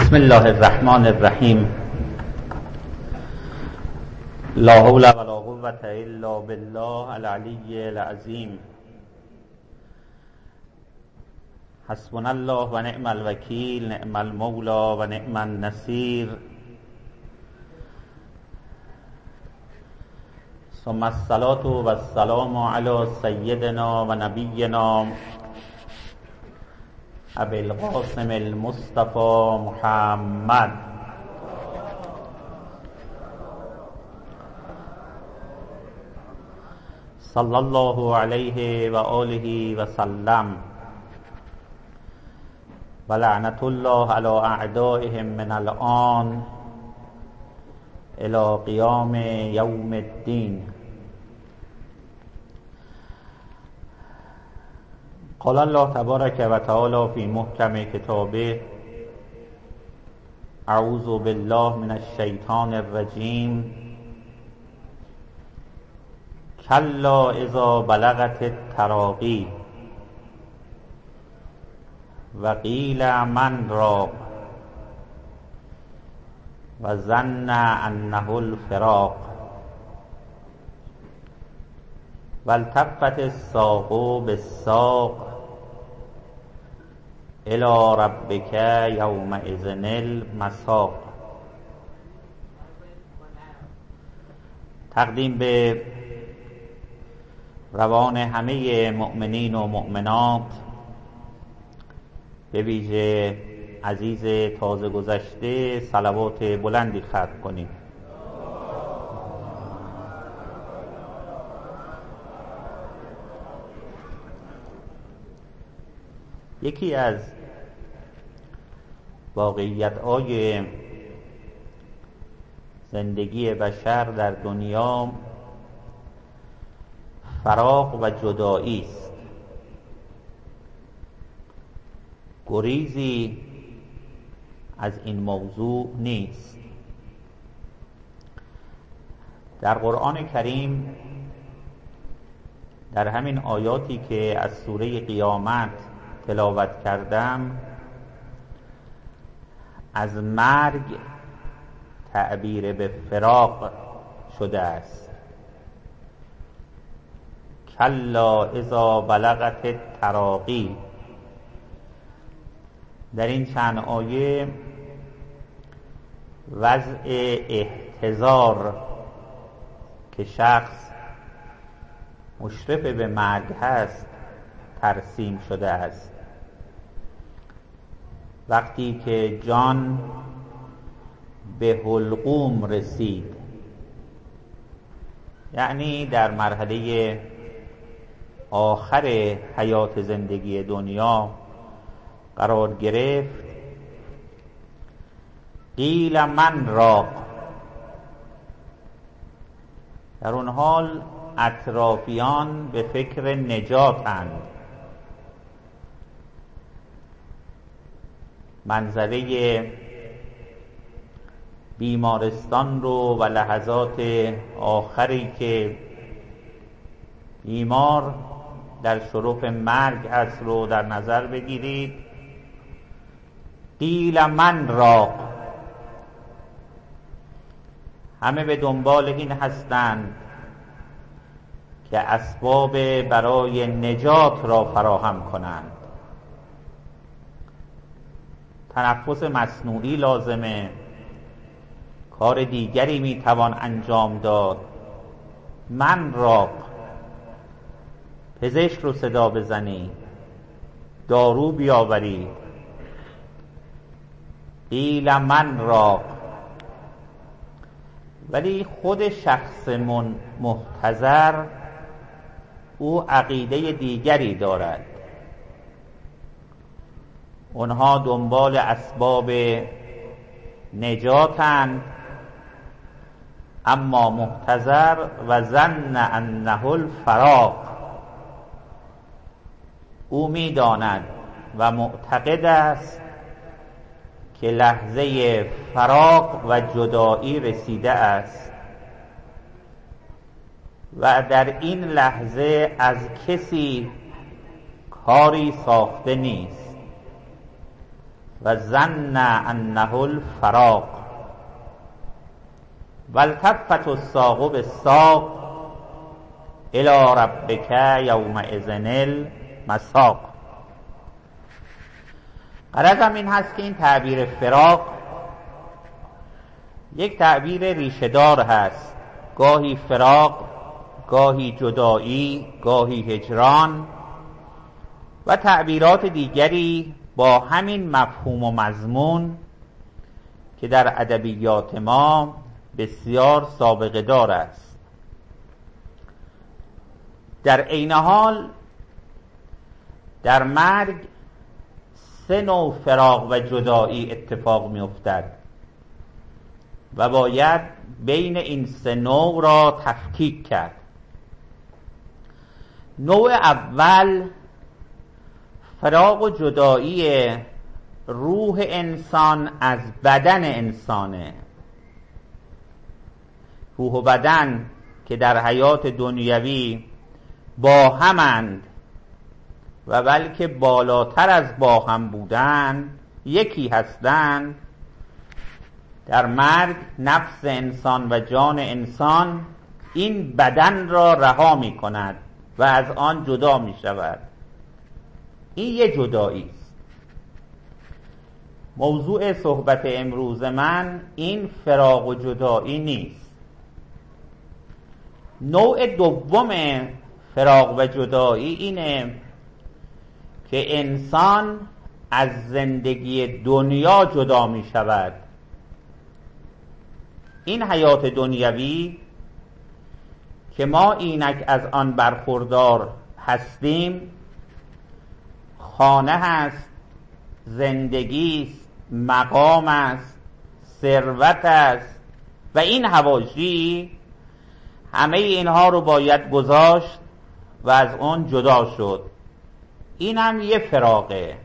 بسم الله الرحمن الرحیم. لا حول ولا قوة الا بالله العلی العظیم. حسبنا الله و نعم الوکیل نعم المولا و نعم النصیر. ثم الصلاة و السلام علی سیدنا و نبینا أبي القاسم المصطفى محمد. صلى الله عليه وآله وسلم. ولعنة الله على أعدائهم من الآن إلى قيام يوم الدين. قال الله تبارك وتعالى في محكم كتابه اعوذ بالله من الشيطان الرجيم كلا اذا بلغت التراقي وقيل من راق وظن انه الفراق. والتفت الساق بالساق الى ربک یومئذ المساق. تقدیم به روان همه مؤمنین و مؤمنات. به ویژه عزیز تازه گذشته صلوات بلندی خط کنیم. یکی از واقعیت های زندگی بشر در دنیا فراغ و جدایی است. گریزی از این موضوع نیست. در قرآن کریم در همین آیاتی که از سوره قیامت تلاوت کردم از مرگ تعبیر به فراق شده است. کلا اذا بلغت تراقی در این چند آیه وضع احتضار که شخص مشرف به مرگ هست ترسیم شده است. وقتی که جان به حلقوم رسید. یعنی در مرحله آخر حیات زندگی دنیا قرار گرفت. قیل من راق. در اون حال اطرافیان به فکر نجاتند. منظره بیمارستان رو و لحظات آخری که بیمار در شرف مرگ هست رو در نظر بگیرید. قیل من را. همه به دنبال این هستند که اسباب برای نجات را فراهم کنند. تنفس مصنوعی لازمه. کار دیگری می‌توان انجام داد. من راق پزشک رو صدا بزنی. دارو بیاوری. قیل من راق ولی خود شخص محتضر او عقیده دیگری دارد. اونها دنبال اسباب نجاتند. اما محتضر و زن انه الفراق. او می‌داند و معتقد است که لحظه فراق و جدایی رسیده است. و در این لحظه از کسی کاری ساخته نیست. و زن انه الفراق. و التفت الساق بالساق الى ربک یومئذ المساق. قرضم این هست که این تعبیر فراق یک تعبیر ریشهدار هست. گاهی فراق گاهی جدایی گاهی هجران و تعبیرات دیگری با همین مفهوم و مضمون که در ادبیات ما بسیار سابقه دار است. در عین حال در مرگ سه نوع فراق و جدایی اتفاق می افتد و باید بین این سه نوع را تفکیک کرد. نوع اول فراق و جدایی روح انسان از بدن انسانه. روح و بدن که در حیات دنیوی با همند و بلکه بالاتر از با هم بودن یکی هستند. در مرگ نفس انسان و جان انسان این بدن را رها می کند و از آن جدا می شود این یه جدایی است. موضوع صحبت امروز من این فراغ و جدایی نیست. نوع دوم فراغ و جدایی اینه که انسان از زندگی دنیا جدا می شود. این حیات دنیوی که ما اینک از آن برخوردار هستیم خانه هست زندگی است مقام است ثروت است و این حواشی همه اینها رو باید گذاشت و از اون جدا شد. این هم یه فراقه.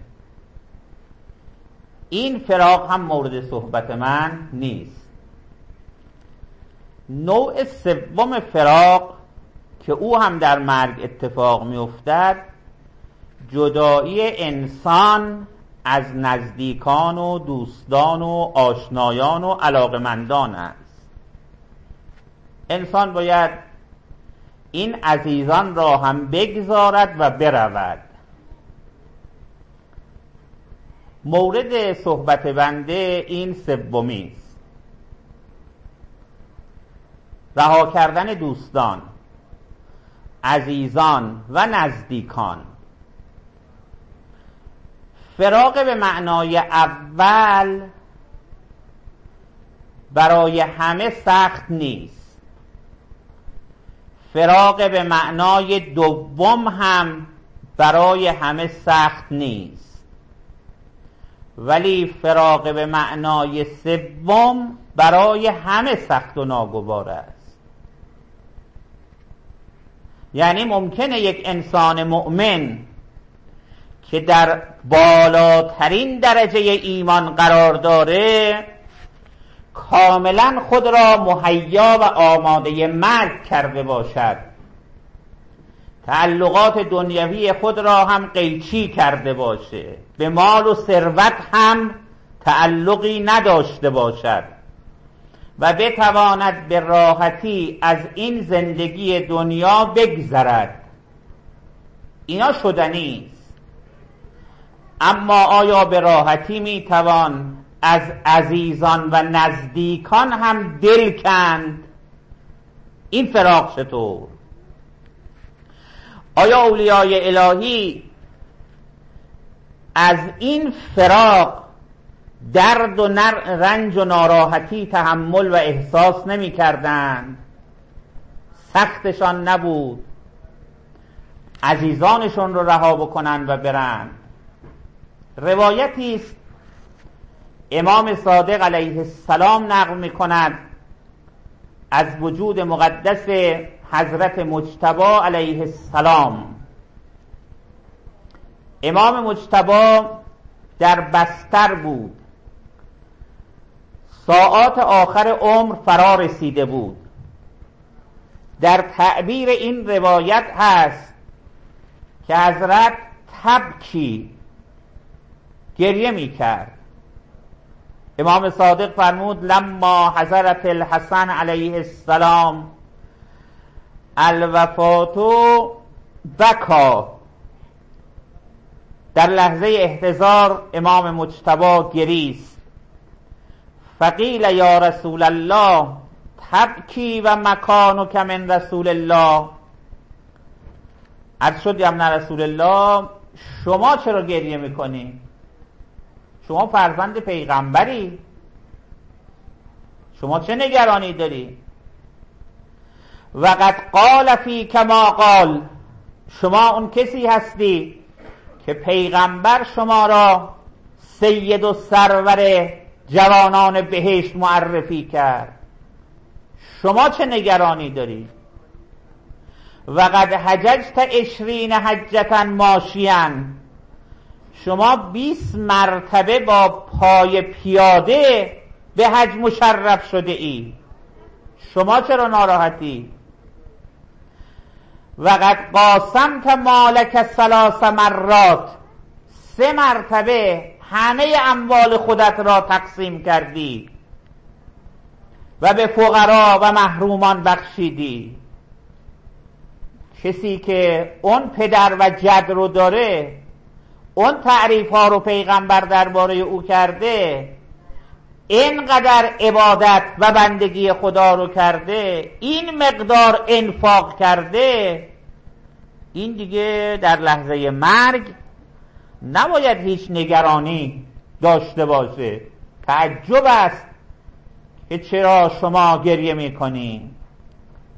این فراق هم مورد صحبت من نیست. نوع سوم فراق که او هم در مرگ اتفاق می افتد جدایی انسان از نزدیکان و دوستان و آشنایان و علاقمندان است. انسان باید این عزیزان را هم بگذارد و برود. مورد صحبت بنده این سومی است. رها کردن دوستان عزیزان و نزدیکان. فراق به معنای اول برای همه سخت نیست. فراق به معنای دوم هم برای همه سخت نیست. ولی فراق به معنای سوم برای همه سخت و ناگوار است. یعنی ممکنه یک انسان مؤمن که در بالاترین درجه ایمان قرار داره کاملا خود را مهیا و آماده مرگ کرده باشد. تعلقات دنیوی خود را هم قیچی کرده باشه. به مال و ثروت هم تعلقی نداشته باشد. و بتواند به راحتی از این زندگی دنیا بگذرد. اینا شدنی. اما آیا به راحتی می‌توان از عزیزان و نزدیکان هم دل کند؟ این فراق چطور؟ آیا اولیای الهی از این فراق درد و رنج و ناراحتی تحمل و احساس نمی کردند سختشان نبود. عزیزانشون رو رها بکنن و برند. روایتی است. امام صادق علیه السلام نقل می کند از وجود مقدس حضرت مجتبا علیه السلام. امام مجتبا در بستر بود. ساعات آخر عمر فرا رسیده بود. در تعبیر این روایت هست که حضرت تبکی گریه می کرد امام صادق فرمود لما حضرت الحسن علیه السلام الوفاتو بکا. در لحظه احتضار امام مجتبا گریست فقیل یا رسول الله تبکی و مکانو من رسول الله. عرض شد یمن رسول الله شما چرا گریه می‌کنی؟ شما فرزند پیغمبری. شما چه نگرانی داری؟ وقد قال فی کما قال. شما اون کسی هستی که پیغمبر شما را سید و سرور جوانان بهشت معرفی کرد. شما چه نگرانی داری؟ وقد حججت اشرین حجتا ماشیان شما 20 مرتبه با پای پیاده به حج مشرف شده ای. شما چرا ناراحتی؟ وقد قاسمت مالک سلاس مرات سه مرتبه همه اموال خودت را تقسیم کردی و به فقرا و محرومان بخشیدی. کسی که اون پدر و جد رو داره اون تعریف ها رو پیغمبر درباره او کرده اینقدر عبادت و بندگی خدا رو کرده این مقدار انفاق کرده این دیگه در لحظه مرگ نباید هیچ نگرانی داشته باشه. تعجب است که چرا شما گریه می‌کنین؟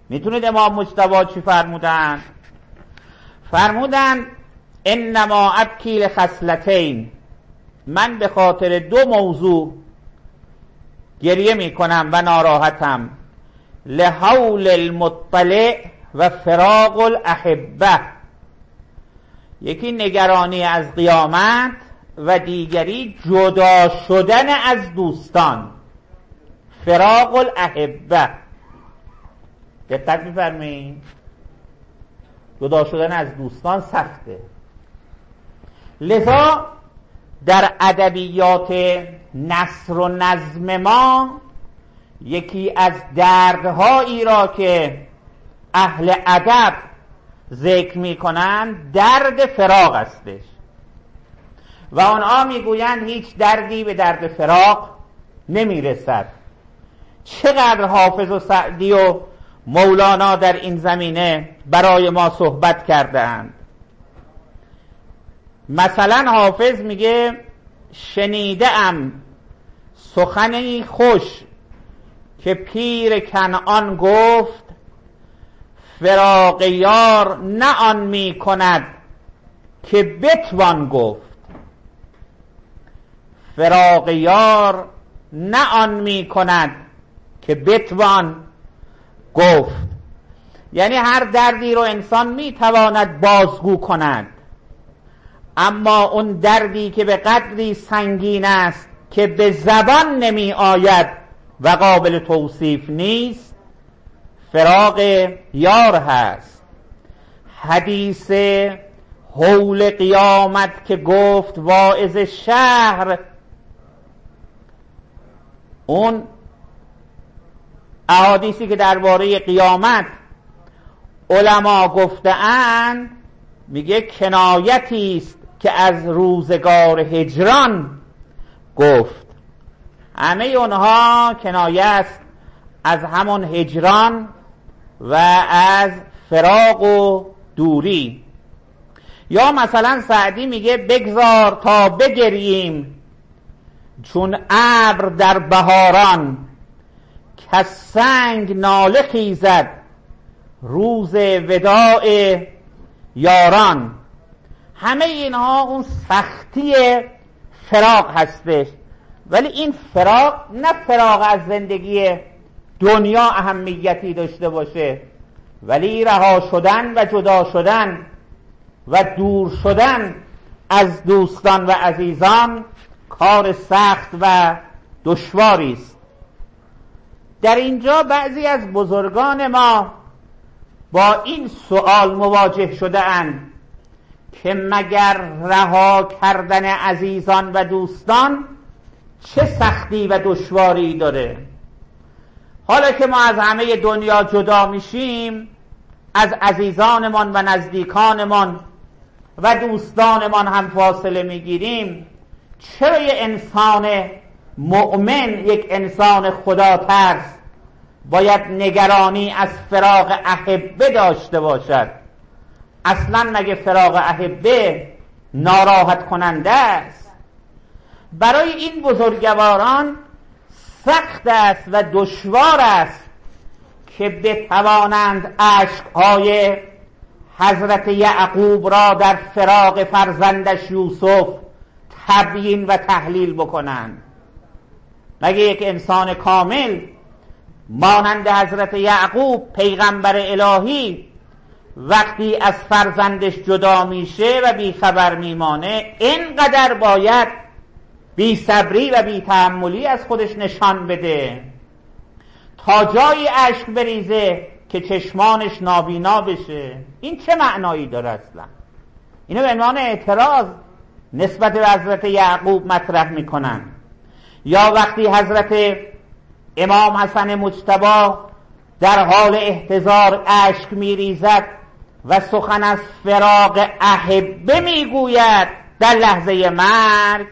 می‌تونید امام مجتبا چی فرمودن؟ فرمودن انما ابکی خصلتین من به خاطر دو موضوع گریه می‌کنم و ناراحتم. لحول المطلع و فراغ الاحبه. یکی نگرانی از قیامت و دیگری جدا شدن از دوستان. فراغ الاحبه. دقت میفرمایید جدا شدن از دوستان سخته. لذا در ادبیات نصر و نظم ما یکی از دردهایی را که اهل ادب ذکر می‌کنند درد فراغ استش. و آنها می‌گویند هیچ دردی به درد فراغ نمی‌رسد. چقدر حافظ و سعدی و مولانا در این زمینه برای ما صحبت کردهاند؟ مثلا حافظ میگه شنیده ام سخنی خوش که پیر کنعان گفت فراق یار نه آن می کند که بتوان گفت. فراق یار نه آن می کند که بتوان گفت. یعنی هر دردی رو انسان می‌تواند بازگو کند. اما اون دردی که به قدری سنگین است که به زبان نمی آید و قابل توصیف نیست فراغ یار هست. حدیث حول قیامت که گفت واعظ شهر اون احادیثی که درباره قیامت علما گفتهاند میگه کنایتی است که از روزگار هجران گفت. همه اونها کنایه است از همون هجران و از فراق و دوری. یا مثلا سعدی میگه بگذار تا بگریم چون ابر در بهاران که سنگ ناله خیزد روز وداع یاران. همه اینها اون سختی فراق هستش. ولی این فراق نه فراق از زندگی دنیا اهمیتی داشته باشه ولی رها شدن و جدا شدن و دور شدن از دوستان و عزیزان کار سخت و دشواری است. در اینجا بعضی از بزرگان ما با این سوال مواجه شده اند. که مگر رها کردن عزیزان و دوستان چه سختی و دشواری داره؟ حالا که ما از همه دنیا جدا میشیم از عزیزانمان و نزدیکانمان و دوستانمان هم فاصله می‌گیریم چرا یه انسان مؤمن یک انسان خدا ترس باید نگرانی از فراغ احبه داشته باشد؟ اصلا مگه فراغ احبه ناراحت کننده است؟ برای این بزرگواران سخت است و دشوار است که بتوانند عشقهای حضرت یعقوب را در فراغ فرزندش یوسف تبیین و تحلیل بکنند. مگه یک انسان کامل مانند حضرت یعقوب پیغمبر الهی وقتی از فرزندش جدا میشه و بیخبر میمانه اینقدر باید بی صبری و بی تحملی از خودش نشان بده. تا جایی اشک بریزه که چشمانش نابینا بشه. این چه معنایی داره اصلا؟ اینو به عنوان اعتراض نسبت به حضرت یعقوب مطرح می‌کنن. یا وقتی حضرت امام حسن مجتبا در حال احتضار اشک میریزد و سخن از فراق احبه می‌گوید در لحظه مرگ.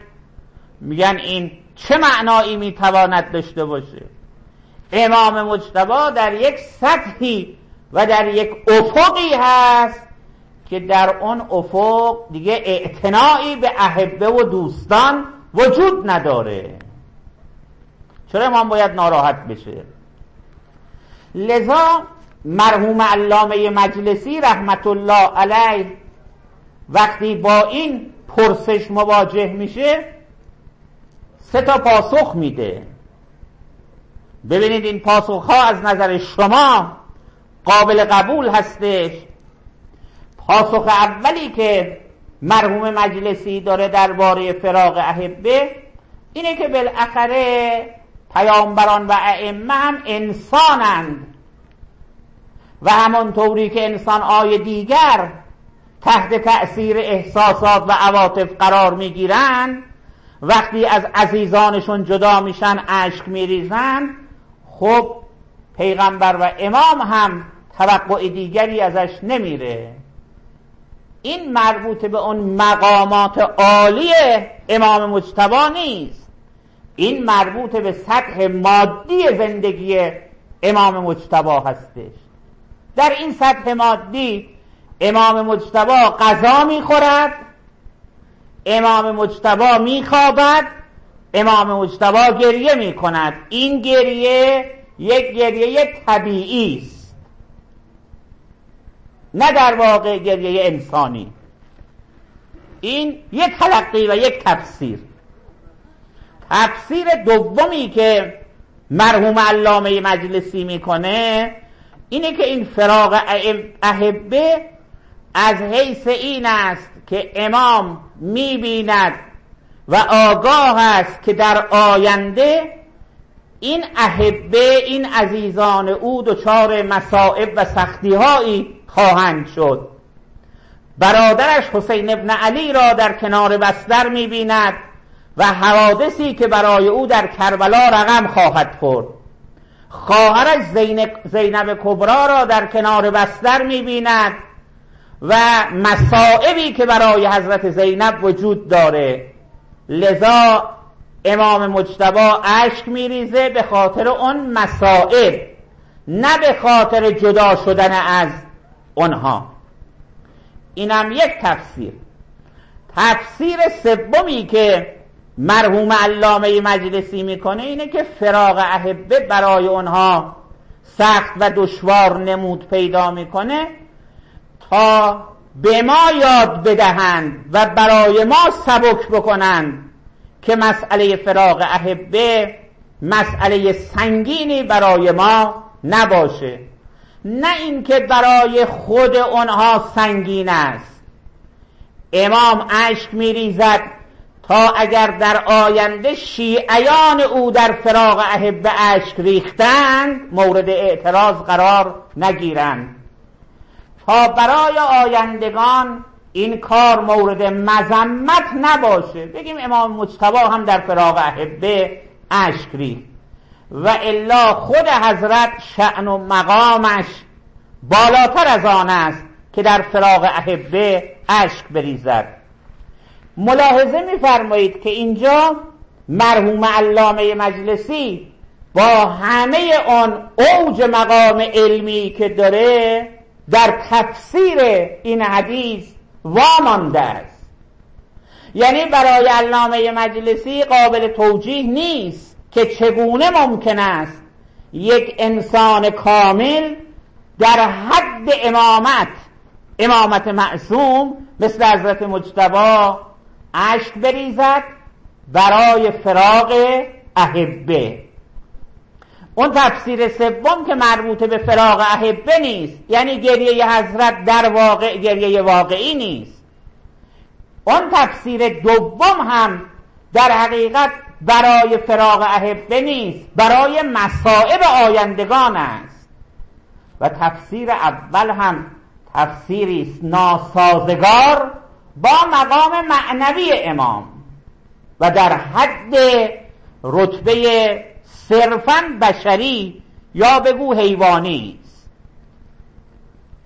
میگن این چه معنایی می‌تواند داشته باشه؟ امام مجتبا در یک سطحی و در یک افقی هست که در اون افق دیگه اعتنایی به احبه و دوستان وجود نداره. چرا امام باید ناراحت بشه؟ لذا مرحوم علامه مجلسی رحمت الله علیه وقتی با این پرسش مواجه میشه سه تا پاسخ میده. ببینید این پاسخ ها از نظر شما قابل قبول هستش. پاسخ اولی که مرحوم مجلسی داره درباره فراغ احبه اینه که بالاخره پیامبران و ائمه هم انسانند. و همانطوری که انسان آی دیگر تحت تأثیر احساسات و عواطف قرار می‌گیرند وقتی از عزیزانشون جدا میشن اشک میریزن خب پیغمبر و امام هم توقع دیگری ازش نمیره. این مربوط به اون مقامات عالی امام مجتبا نیست. این مربوط به سطح مادی زندگی امام مجتبا هستش. در این سطح مادی امام مجتبا غذا می‌خورد امام مجتبا میخوابد امام مجتبا گریه می‌کند. این گریه یک گریه طبیعی است. نه در واقع گریه انسانی. این یک تلقی و یک تفسیر. تفسیر دومی که مرحوم علامه مجلسی می‌کنه اینه که این فراغ احبه از حیث این است که امام می‌بیند و آگاه است که در آینده این احبه این عزیزان او دچار مصائب و سختی هایی خواهند شد. برادرش حسین ابن علی را در کنار بستر می‌بیند و حوادثی که برای او در کربلا رقم خواهد خورد. خواهرش زینب کبرا را در کنار بستر می‌بیند و مسائبی که برای حضرت زینب وجود داره. لذا امام مجتبا اشک میریزه به خاطر اون مسائب نه به خاطر جدا شدن از اونها. اینم یک تفسیر. تفسیر سومی که مرحوم علامه مجلسی می‌کنه اینه که فراغ احبه برای اونها سخت و دشوار نمود پیدا می‌کنه تا به ما یاد بدهند و برای ما سبک بکنند که مسئله فراغ احبه مسئله سنگینی برای ما نباشه. نه اینکه برای خود آنها سنگین است. امام اشک میریزد تا اگر در آینده شیعیان او در فراغ احبه اشک ریختند مورد اعتراض قرار نگیرند. تا برای آیندگان این کار مورد مذمت نباشه. بگیم امام مجتبا هم در فراغ احبه اشک ریخت. و الا خود حضرت شعن و مقامش بالاتر از آن است که در فراغ احبه اشک بریزد. ملاحظه میفرمایید که اینجا مرحوم علامه مجلسی با همه آن اوج مقام علمی که داره در تفسیر این حدیث وامانده است. یعنی برای علامه مجلسی قابل توجیه نیست که چگونه ممکن است یک انسان کامل در حد امامت امامت معصوم مثل حضرت مجتبا اشک بریزد برای فراغ احبه اون تفسیر سوم که مربوط به فراغ احبه نیست یعنی گریه حضرت در واقع گریه واقعی نیست. اون تفسیر دوم هم در حقیقت برای فراغ احبه نیست برای مصائب آیندگان است. و تفسیر اول هم تفسیری است ناسازگار با مقام معنوی امام. و در حد رتبه صرفا بشری یا بگو حیوانی است.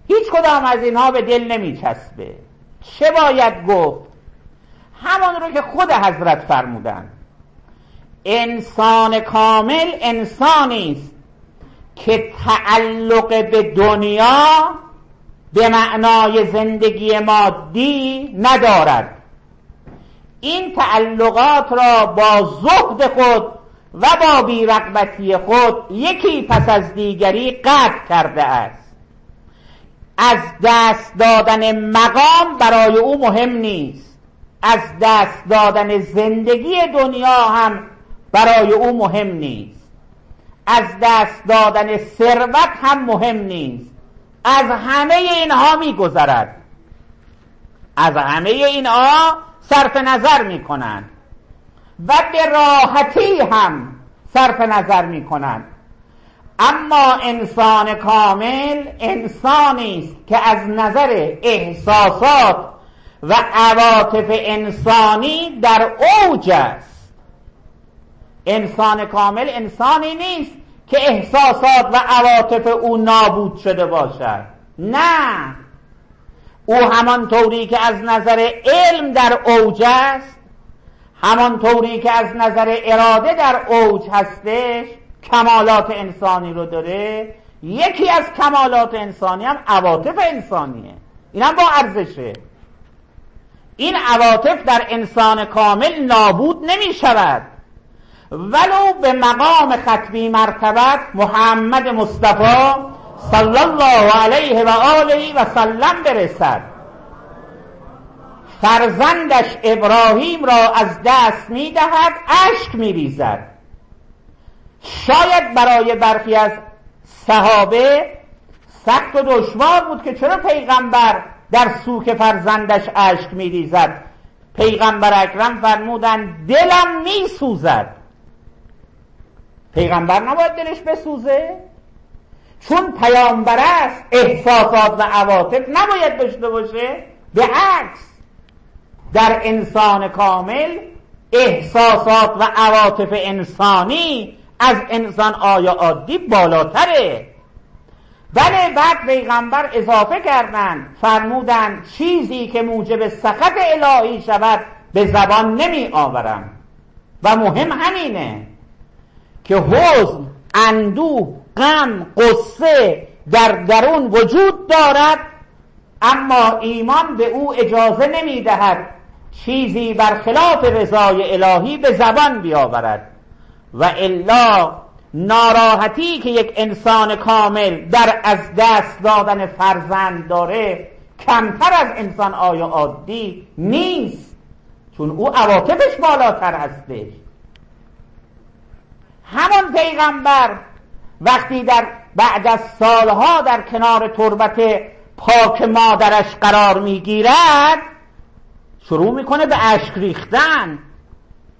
هیچ کدام از اینها به دل نمیچسبه. چه باید گفت؟ همان رو که خود حضرت فرمودن. انسان کامل انسانی است که تعلق به دنیا به معنای زندگی مادی ندارد. این تعلقات را با زهد خود و با بیرقبتی خود یکی پس از دیگری قطع کرده است. از دست دادن مقام برای او مهم نیست. از دست دادن زندگی دنیا هم برای او مهم نیست. از دست دادن ثروت هم مهم نیست. از همه اینها میگذرد. از همه اینها صرف نظر می‌کنند. و به راحتی هم صرف نظر می‌کنند. اما انسان کامل انسانی است که از نظر احساسات و عواطف انسانی در اوج است. انسان کامل انسانی نیست. که احساسات و عواطف او نابود شده باشد. نه. او همانطوری که از نظر علم در اوج است همانطوری که از نظر اراده در اوج هستش کمالات انسانی رو داره. یکی از کمالات انسانی هم عواطف انسانیه. این هم با ارزشه. این عواطف در انسان کامل نابود نمی شود ولو به مقام خطبی مرتبت محمد مصطفی صلی الله علیه و آله و سلم برسد. فرزندش ابراهیم را از دست می‌دهد اشک میریزد. شاید برای برخی از صحابه سخت و دشوار بود که چرا پیغمبر در سوک فرزندش اشک میریزد. پیغمبر اکرم فرمودند دلم میسوزد. پیغمبر نباید دلش بسوزه. چون پیامبر است احساسات و عواطف نباید داشته باشه. به عکس در انسان کامل احساسات و عواطف انسانی از انسان آیا عادی بالاتره؟ بله بعد پیغمبر اضافه کردند فرمودند چیزی که موجب سخط الهی شود به زبان نمی آورم. و مهم همینه که حزن اندوه غم قصه در درون وجود دارد اما ایمان به او اجازه نمی دهد چیزی برخلاف رضای الهی به زبان بیاورد. و الا ناراحتی که یک انسان کامل در از دست دادن فرزند داره کمتر از انسان آیا عادی نیست چون او عواطفش بالاتر هستش. همان پیغمبر وقتی در بعد از سالها در کنار تربت پاک مادرش قرار می‌گیرد شروع می‌کنه به اشک ریختن.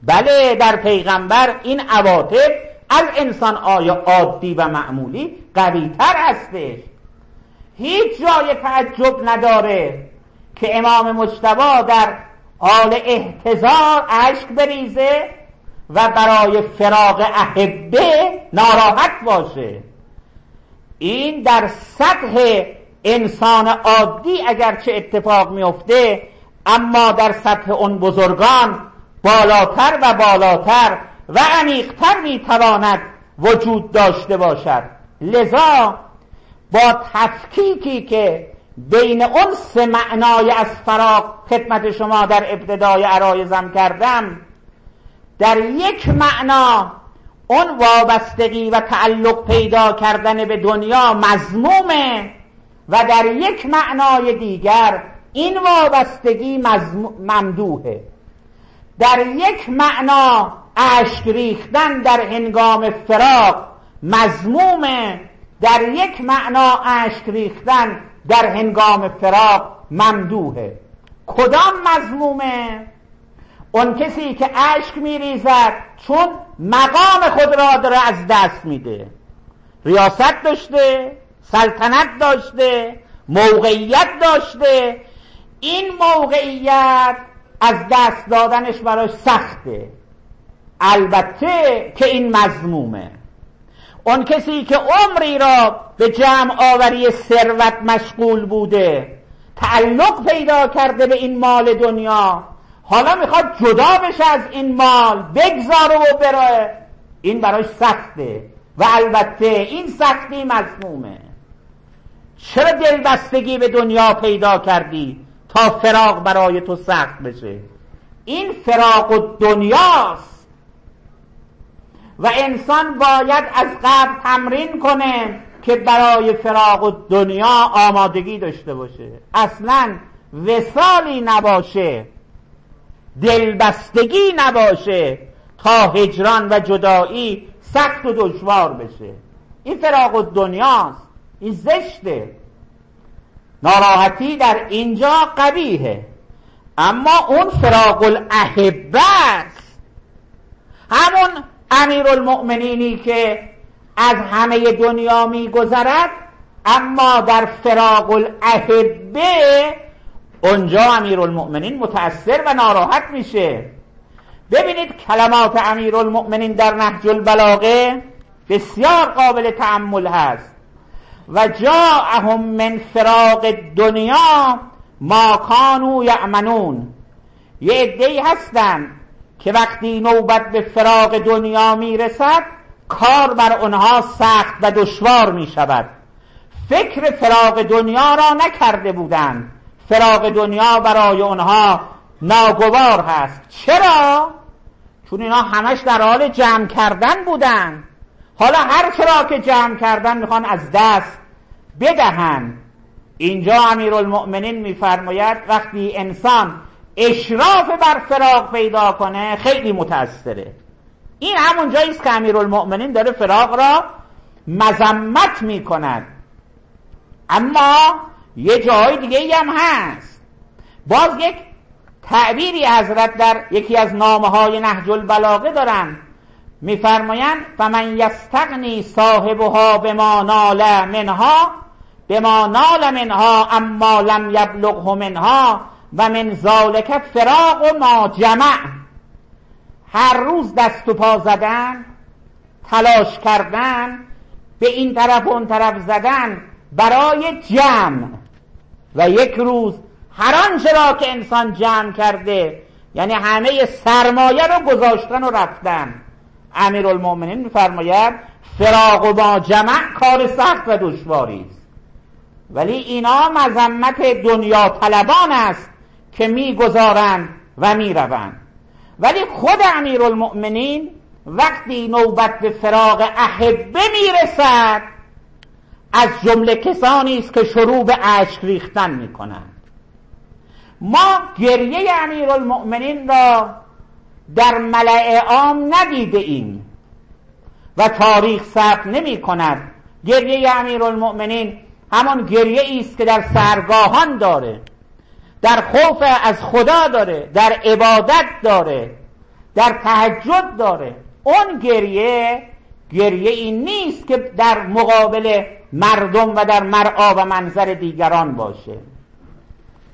بله در پیغمبر این عواطف از انسان آیا عادی و معمولی قویتر هستش. هیچ جای تعجب نداره که امام مجتبا در حال احتضار اشک بریزه. و برای فراغ احبه ناراحت باشه. این در سطح انسان عادی اگرچه اتفاق میفته اما در سطح اون بزرگان بالاتر و بالاتر و عمیقتر می‌تواند وجود داشته باشد. لذا با تفکیکی که بین اون سه معنای از فراق خدمت شما در ابتدای عرایزم کردم در یک معنا اون وابستگی و تعلق پیدا کردن به دنیا مضمومه و در یک معنای دیگر این وابستگی ممدوحه. در یک معنا اشک ریختن در هنگام فراق مضمومه. در یک معنا اشک ریختن در هنگام فراق ممدوحه. کدام مضمومه؟ اون کسی که اشک میریزد چون مقام خود را داره از دست میده. ریاست داشته سلطنت داشته موقعیت داشته. این موقعیت از دست دادنش براش سخته. البته که این مضمومه اون کسی که عمری را به جمع آوری ثروت مشغول بوده تعلق پیدا کرده به این مال دنیا حالا می‌خواد جدا بشه از این مال بگذاره و برای این براش سخته. و البته این سختی مضمومه چرا دلبستگی به دنیا پیدا کردی تا فراغ برای تو سخت بشه؟ این فراغ و دنیاست. و انسان باید از قبل تمرین کنه که برای فراغ و دنیا آمادگی داشته باشه. اصلا وسالی نباشه دلبستگی نباشه تا هجران و جدایی سخت و دشوار بشه. این فراغ و دنیاست این زشته. ناراحتی در اینجا قبیهه اما اون فراغ الاحبه است. همون امیر المؤمنینی که از همه دنیا میگذرد اما در فراغ الاحبه اونجا امیر المؤمنین متأثر و ناراحت میشه. ببینید کلمات امیر المؤمنین در نهج البلاغه بسیار قابل تعمل هست. و جاءهم من فراغ دنیا ما کانوا یعمنون یه عدهای هستن که وقتی نوبت به فراغ دنیا می‌رسد کار بر آنها سخت و دشوار می شود فکر فراغ دنیا را نکرده بودند. فراغ دنیا برای اونها ناگوار هست. چرا؟ چون اینا همش در حال جمع کردن بودن. حالا هر چرا که جمع کردن می‌خوان از دست بدهن. اینجا امیر المؤمنین میفرماید وقتی انسان اشراف بر فراغ پیدا کنه خیلی متأثره. این همون جایی است که امیر المؤمنین داره فراغ را مذمت می‌کند. اما یه جای دیگه ای هم هست. باز یک تعبیری حضرت در یکی از نامه های نهج البلاغه دارن میفرمایند فمن یستغنی صاحبها به ما نال منها به ما نال منها اما لم یبلغه منها و من ذالک فراغ و ما جمع. هر روز دست و پا زدن تلاش کردن به این طرف و اون طرف زدن برای جمع. و یک روز هر آنچه را که انسان جمع کرده. یعنی همه سرمایه رو گذاشتن و رفتن. امیر المؤمنین میفرماید فراغ و با جمع کار سخت و دشواری است. ولی اینا مذمت دنیا طلبان است که می‌گذارند و می‌روند. ولی خود امیر المؤمنین وقتی نوبت به فراغ احبه می‌رسد از جمله کسانی است که شروع به اشک ریختن می‌کنند. ما گریه امیر المؤمنین را در ملع عام ندیده ایم و تاریخ ثبت نمی کند. گریه امیر المؤمنین همان گریه است که در سرگاهان داره در خوف از خدا داره در عبادت داره در تهجد داره. اون گریه گریه این نیست که در مقابل مردم و در مرعا و منظر دیگران باشه.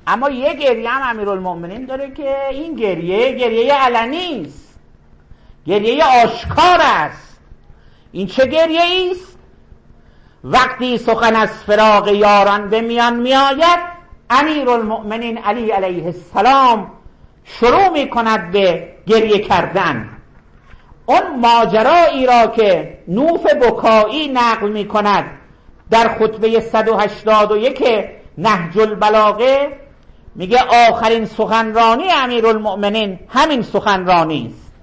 اما یه گریه هم داره که این گریه گریه علنی است. گریه آشکار است. این چه گریه است وقتی سخن از فراق یاران به میان میآید امیرالمؤمنین علی علیه السلام شروع می کند به گریه کردن. اون ماجرایی را که نوف بکایی نقل می کند در خطبه 181 نهج البلاغه میگه آخرین سخنرانی امیرالمؤمنین همین سخنرانی است.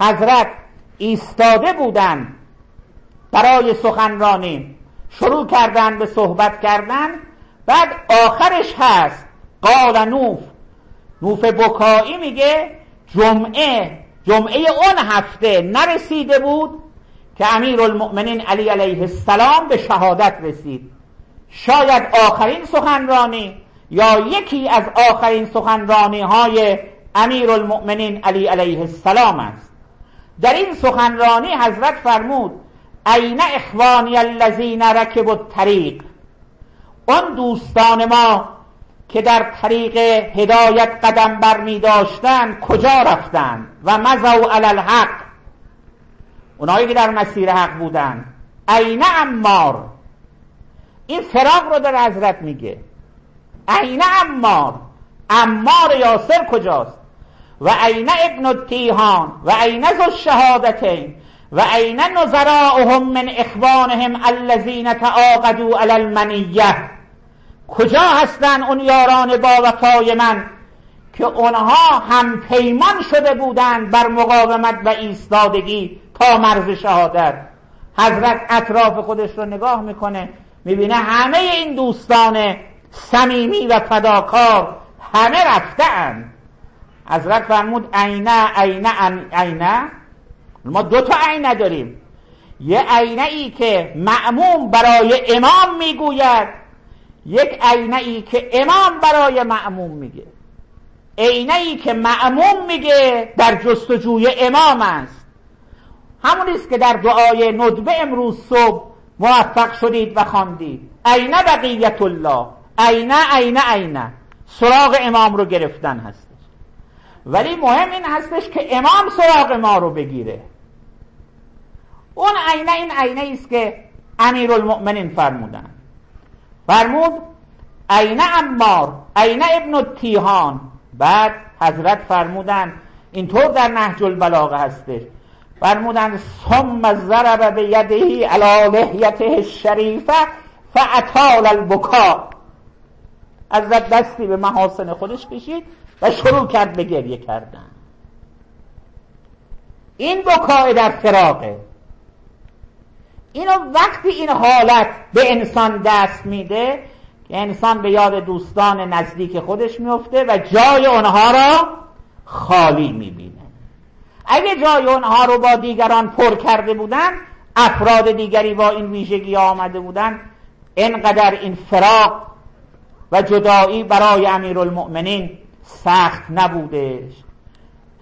حضرت ایستاده بودند برای سخنرانی شروع کردن به صحبت کردن بعد آخرش هست. قال نوف نوف بکایی میگه جمعه جمعه اون هفته نرسیده بود که امیر المؤمنین علی علیه السلام به شهادت رسید. شاید آخرین سخنرانی یا یکی از آخرین سخنرانی های امیر المؤمنین علی علیه السلام است. در این سخنرانی حضرت فرمود این اخوانی الذین رکب الطریق. اون دوستان ما که در طریق هدایت قدم بر می کجا رفتند؟ و مزو علی الحق. اونایی که در مسیر حق بودن. عین امار این فراق رو در حضرت میگه. عین امار امار یاسر کجاست؟ و عین ابن التیهان. و عین ذو الشهادتین. و عین نظراؤهم من اخوانهم الذین تعاقدوا علی المنیه. کجا هستن اون یاران با وفای من که اونها هم پیمان شده بودند بر مقاومت و ایستادگی تا مرز شهادت. حضرت اطراف خودش رو نگاه می‌کنه می‌بینه همه این دوستان صمیمی و فداکار همه رفتن حضرت فرمود عینه عینه عینه ما دو تا عینه داریم. یه عینه ای که معموم برای امام می‌گوید یک عینه ای که امام برای معموم میگه. عینه ای که معموم میگه در جستجوی امام است. همون است که در دعای ندبه امروز صبح موفق شدید و خواندید. عینه بقیت الله. عینه عینه عینه سراغ امام رو گرفتن هستش. ولی مهم این هستش که امام سراغ ما رو بگیره. اون عینه این عینه است که امیرالمؤمنین فرمودن. فرمود عینه امار عینه ابن التیهان. بعد حضرت فرمودن اینطور در نهج البلاغه هستش. فرمودن ثم ضرب به یده علی لحیته الشریفه فاطال البکا حضرت دستی به محاسن خودش کشید و شروع کرد به گریه کردن. این بکای در فراقه اینو وقتی این حالت به انسان دست میده که انسان به یاد دوستان نزدیک خودش میفته و جای اونها را خالی می‌بینه. اگه جای اونها رو با دیگران پر کرده بودن افراد دیگری با این ویژگی آمده بودن اینقدر این فراق و جدایی برای امیرالمؤمنین سخت نبودش.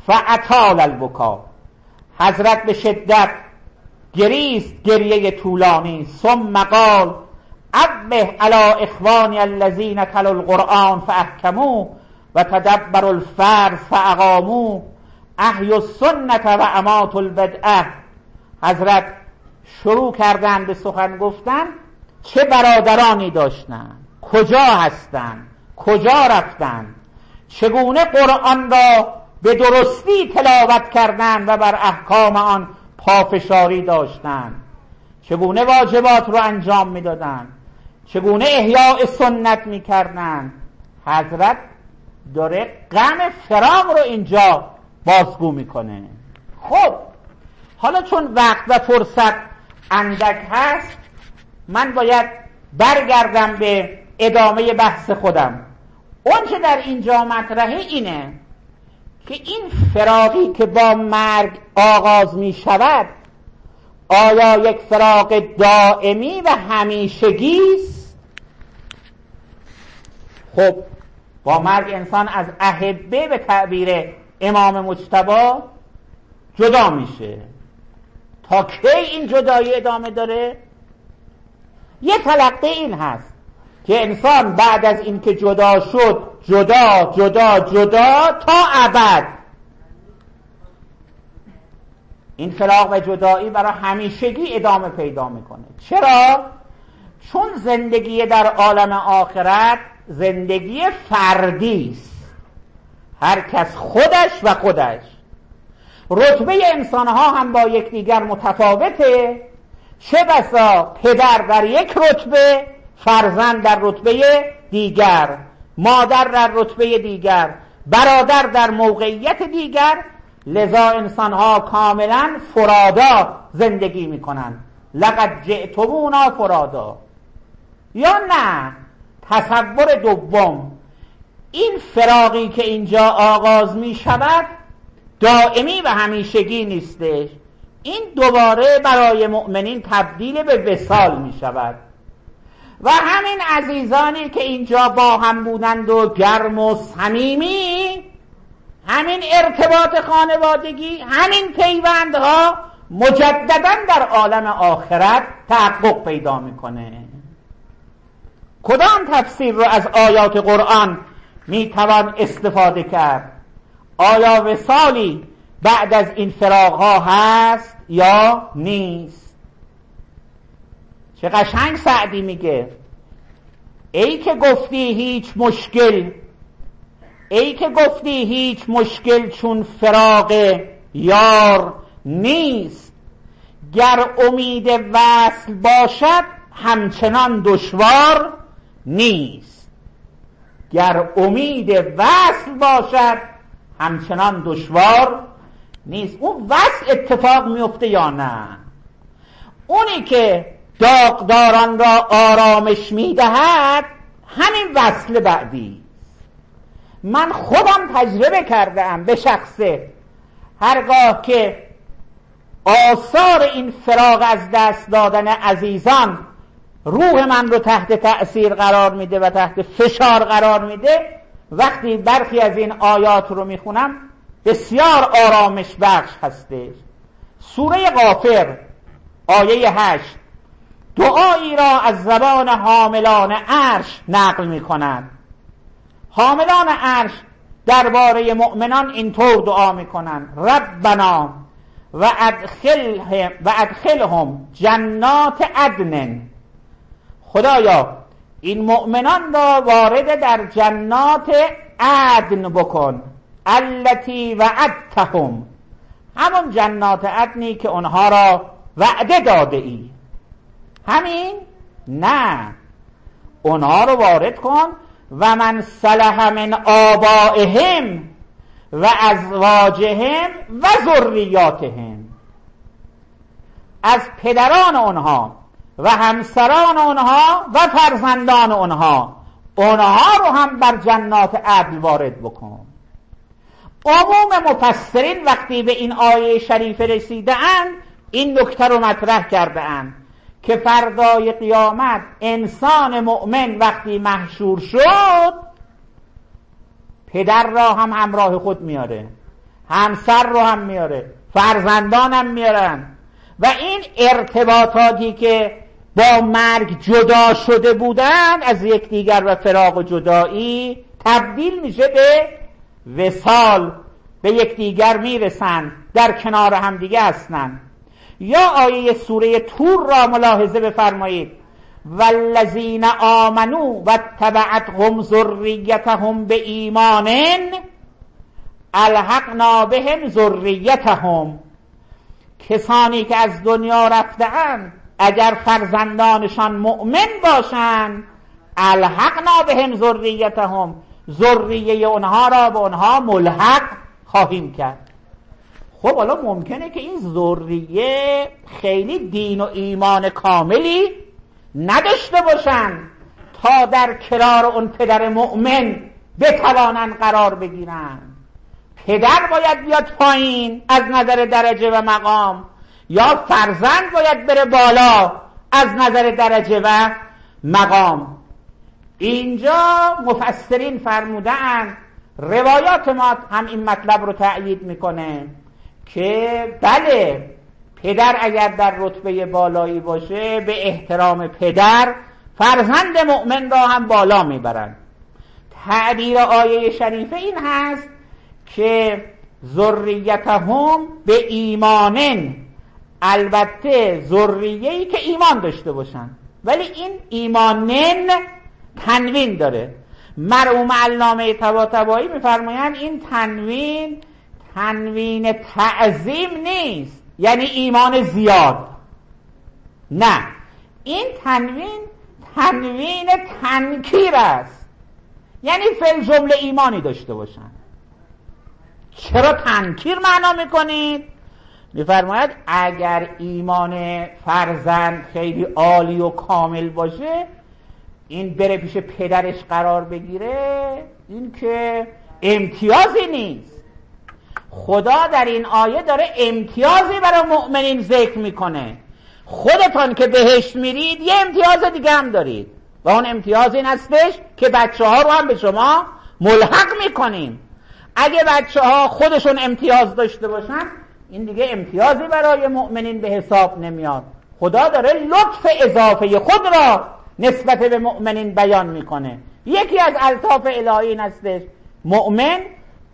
فعطال البکا. حضرت به شدت گریست گریه طولانی. ثم قال ابه علی اخوانی الذین تلوا القرآن فاحکموا و تدبر الفرض فاقاموا. احی السنت و امات البدعه حضرت شروع کردن به سخن گفتن چه برادرانی داشتن کجا هستند؟ کجا رفتند؟ چگونه قرآن را به درستی تلاوت کردند و بر احکام آن پافشاری داشتند؟ چگونه واجبات رو انجام می‌دادند؟ چگونه احیاء سنت می‌کردند؟ حضرت داره غم فرام رو اینجا بازگو می‌کنه. خب حالا چون وقت و فرصت اندک هست من باید برگردم به ادامه بحث خودم. اون که در اینجا مطرحه اینه که این فراقی که با مرگ آغاز می شود آیا یک فراق دائمی و همیشگی است؟ خب با مرگ انسان از احبه به تعبیر امام مجتبا جدا میشه. تا کی این جدایی ادامه داره؟ یه تلقه این هست که انسان بعد از اینکه جدا شد جدا جدا جدا تا ابد. این فراغ و جدایی برای همیشگی ادامه پیدا می‌کنه. چرا؟ چون زندگی در عالم آخرت زندگی فردی است. هر کس خودش و خودش. رتبه انسان ها هم با یکدیگر متفاوته. چه بسا پدر در یک رتبه فرزند در رتبه دیگر مادر در رتبه دیگر برادر در موقعیت دیگر. لذا انسان ها کاملا فرادا زندگی می‌کنن. لقد جئتمونا فرادا. یا نه؟ تصور دوم. این فراقی که اینجا آغاز می شود دائمی و همیشگی نیستش. این دوباره برای مؤمنین تبدیل به وسال می شود. و همین عزیزانی که اینجا با هم بودند و گرم و صمیمی همین ارتباط خانوادگی همین پیوندها مجددا در عالم آخرت تحقق پیدا می‌کنه. کدام تفسیر رو از آیات قرآن می‌توان استفاده کرد. آیا وسالی بعد از این فراغ ها هست یا نیست؟ چه قشنگ سعدی میگه. ای که گفتی هیچ مشکل ای که گفتی هیچ مشکل چون فراغ یار نیست. گر امید وصل باشد همچنان دشوار نیست. گر امید وصل باشد همچنان دشوار نیست. اون وصل اتفاق میفته یا نه؟ اونی که داغداران را آرامش می‌دهد همین وصل بعدی. من خودم تجربه کردم به شخصه. هرگاه که آثار این فراغ از دست دادن عزیزان روح من رو تحت تأثیر قرار میده و تحت فشار قرار میده وقتی برخی از این آیات رو می‌خونم بسیار آرامش بخش هستش. سوره غافر آیه هشت دعایی را از زبان حاملان عرش نقل می‌کنند حاملان عرش درباره مؤمنان اینطور دعا می‌کنند ربنا و ادخلهم, و ادخلهم جنات عدن. خدایا این مؤمنان را وارد در جنات عدن بکن. التي وعدتهم. همون جنات عدنی که اونها را وعده داده ای. همین؟ نه. اونها رو وارد کن. و من صلح من آبائهم و ازواجهم و ذریاتهم. از پدران اونها. و همسران اونها و فرزندان اونها اونها رو هم بر جنات عدل وارد بکن. عموم مفسرین وقتی به این آیه شریفه رسیده اند این نکته رو مطرح کرده اند که فردای قیامت انسان مؤمن وقتی محشور شد پدر را هم همراه خود میاره همسر رو هم میاره فرزندان هم میارن. و این ارتباطاتی که با مرگ جدا شده بودند از یکدیگر و فراغ و جدایی تبدیل میشه به وسال به یکدیگر می‌رسند در کنار همدیگه هستند یا آیه سوره تور را ملاحظه بفرمایید. والذین آمنو و تبعتهم ذریتهم به ایمان الحقنا بهم ذریتهم. کسانی که از دنیا رفتهاند اگر فرزندانشان مؤمن باشند الحقنا بهم ذریتهم ذریه اونها را به اونها ملحق خواهیم کرد. خب حالا ممکنه که این ذریه خیلی دین و ایمان کاملی نداشته باشن تا در کرار اون پدر مؤمن بتوانند قرار بگیرن. پدر باید بیاد پایین از نظر درجه و مقام. یا فرزند باید بره بالا از نظر درجه و مقام. اینجا مفسرین فرمودن روایات ما هم این مطلب رو تأیید می‌کنه که بله پدر اگر در رتبه بالایی باشه به احترام پدر فرزند مؤمن را هم بالا می‌برند تعبیر آیه شریفه این هست که ذریتهم به ایمانن. البته ذریه‌ای که ایمان داشته باشن. ولی این ایمانن تنوین داره. مرعوم علامه طباطبایی میفرمایند این تنوین تنوین تعظیم نیست. یعنی ایمان زیاد. نه. این تنوین تنوین تنکیر است. یعنی فل جمله ایمانی داشته باشن. چرا تنکیر معنا می‌کنید؟ میفرماید اگر ایمان فرزند خیلی عالی و کامل باشه این بره پیش پدرش قرار بگیره این که امتیازی نیست. خدا در این آیه داره امتیازی برای مؤمنین ذکر می‌کنه. خودتان که بهشت میرید یه امتیاز دیگه هم دارید. و اون امتیاز این هستش که بچه ها رو هم به شما ملحق می‌کنیم. اگه بچه ها خودشون امتیاز داشته باشن این دیگه امتیازی برای مؤمنین به حساب نمیاد. خدا داره لطف اضافه خود را نسبت به مؤمنین بیان می‌کنه. یکی از الطاف الهی این هستش. مؤمن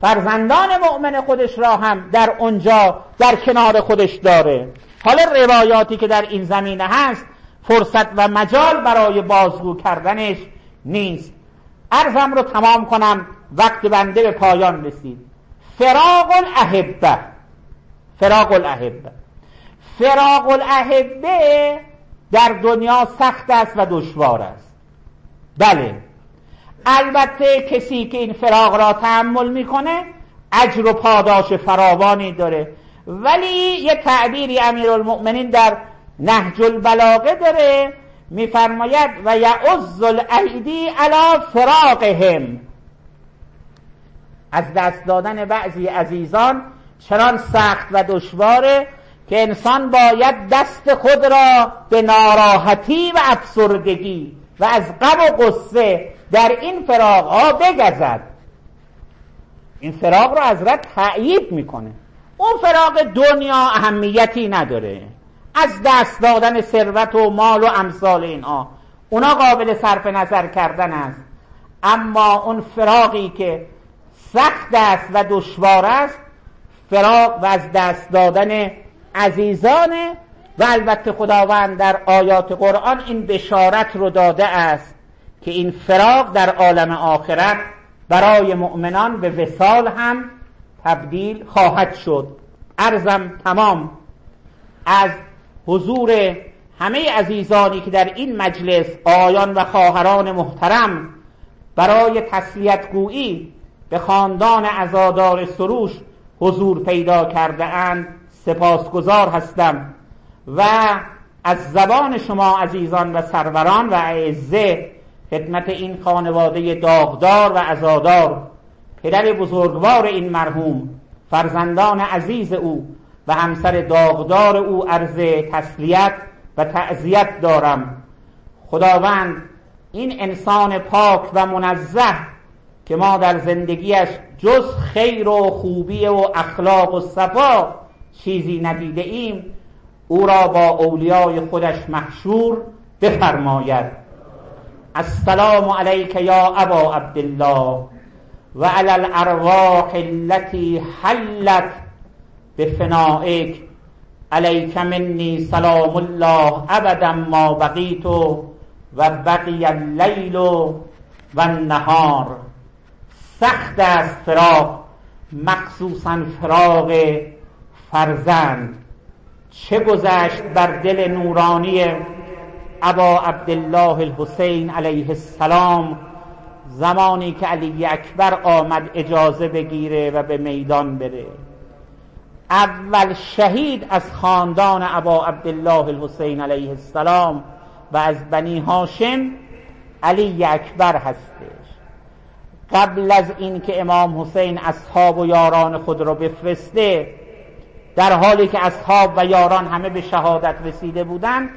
فرزندان مؤمن خودش را هم در اونجا در کنار خودش داره. حالا روایاتی که در این زمینه هست فرصت و مجال برای بازگو کردنش نیست. عرضم رو تمام کنم. وقت بنده به پایان رسید. فراغ الاحبه. فراغ الاحبه فراغ الاحبه در دنیا سخت است و دشوار است. بله. البته کسی که این فراغ را تحمل می‌کنه اجر و پاداش فراوانی داره. ولی یه تعبیری امیرالمؤمنین در نهج البلاغه داره. میفرماید و یعز الایدی علی فراقهم از دست دادن بعضی عزیزان چنان سخت و دشواره که انسان باید دست خود را به ناراحتی و افسردگی و از غم و قصه در این فراغ ها بگذد این فراغ رو حضرت تأیید می‌کنه. اون فراغ دنیا اهمیتی نداره. از دست دادن ثروت و مال و امثال اینها. اونا قابل صرف نظر کردن است. اما اون فراغی که سخت است و دشوار است فراغ و از دست دادن عزیزانه و البته خداوند در آیات قرآن این بشارت رو داده است که این فراغ در عالم آخرت برای مؤمنان به وسال هم تبدیل خواهد شد. ارزم تمام از حضور همه عزیزانی که در این مجلس آیان و خواهران محترم برای تسلیت گویی به خاندان عزادار سروش حضور پیدا کرده اند سپاسگزار هستم. و از زبان شما عزیزان و سروران و اعزه خدمت این خانواده داغدار و عزادار پدر بزرگوار این مرحوم فرزندان عزیز او و همسر داغدار او عرض تسلیت و تعذیت دارم. خداوند این انسان پاک و منزه که ما در زندگیش جز خیر و خوبی و اخلاق و صفا چیزی ندیده ایم او را با اولیای خودش محشور بفرماید. السلام علیک یا ابا عبدالله و علی الارواح التي حلت بفنائک. علیک منی سلام الله ابدا ما بقیت و بقی اللیل و النهار. سخت است فراق مخصوصا فراق فرزند. چه گذشت بر دل نورانی ابا عبدالله الحسین علیه السلام؟ زمانی که علی اکبر آمد اجازه بگیره و به میدان بره. اول شهید از خاندان ابا عبدالله الحسین علیه السلام و از بنی هاشم علی اکبر هستش قبل از اینکه امام حسین اصحاب و یاران خود را بفرسته در حالی که اصحاب و یاران همه به شهادت رسیده بودند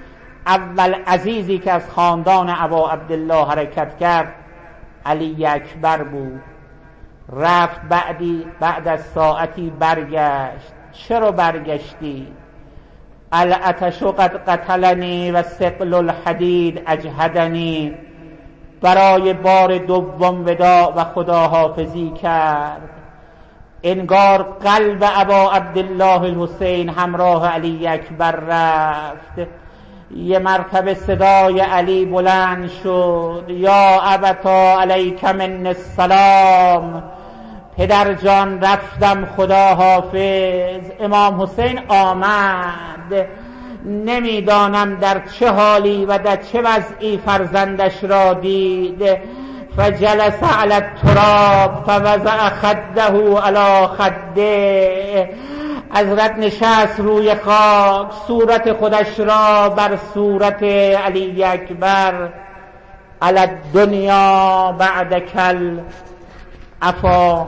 اول عزیزی که از خاندان ابا عبدالله حرکت کرد علی اکبر بود. رفت بعدی بعد از ساعتی برگشت. چرا برگشتی؟ العتش قد قتلنی و سقل الحدید اجهدنی. برای بار دوم ودا و خداحافظی کرد. انگار قلب ابا عبدالله الحسین همراه علی اکبر رفت. یه مرتبه صدای علی بلند شد. یا ابتا علیک من السلام. پدر جان رفتم خدا حافظ امام حسین آمد. نمی‌دانم در چه حالی و در چه وضعی فرزندش را دید. فجلس على التراب فوضع خده على خده. حضرت نشست روی خاک صورت خودش را بر صورت علی اکبر. علی دنیا بعد کل. افا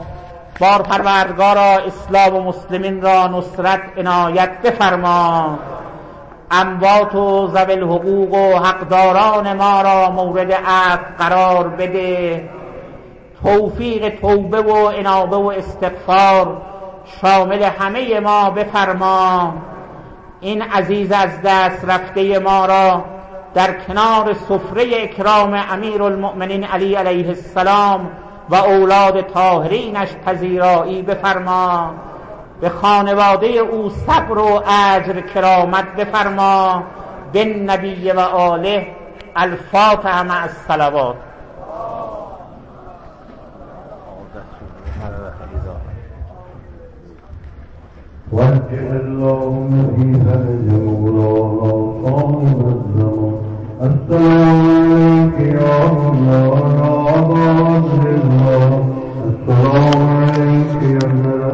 بار پروردگارا اسلام و مسلمین را نصرت عنایت بفرما. اموات و زبل حقوق و حقداران ما را مورد عفو قرار بده. توفیق توبه و انابه و استغفار شامل همه ما بفرما. این عزیز از دست رفته ما را در کنار سفره اکرام امیر المؤمنین علی علیه السلام و اولاد طاهرینش پذیرایی بفرما. به خانواده او صبر و اجر کرامت بفرما. به نبی و آله الفاتحه مع الصلوات. وجه اللهم في فرج مولانا قائم الزمان السلام عليك يا مولانا عباد الله السلام عليك يا ابن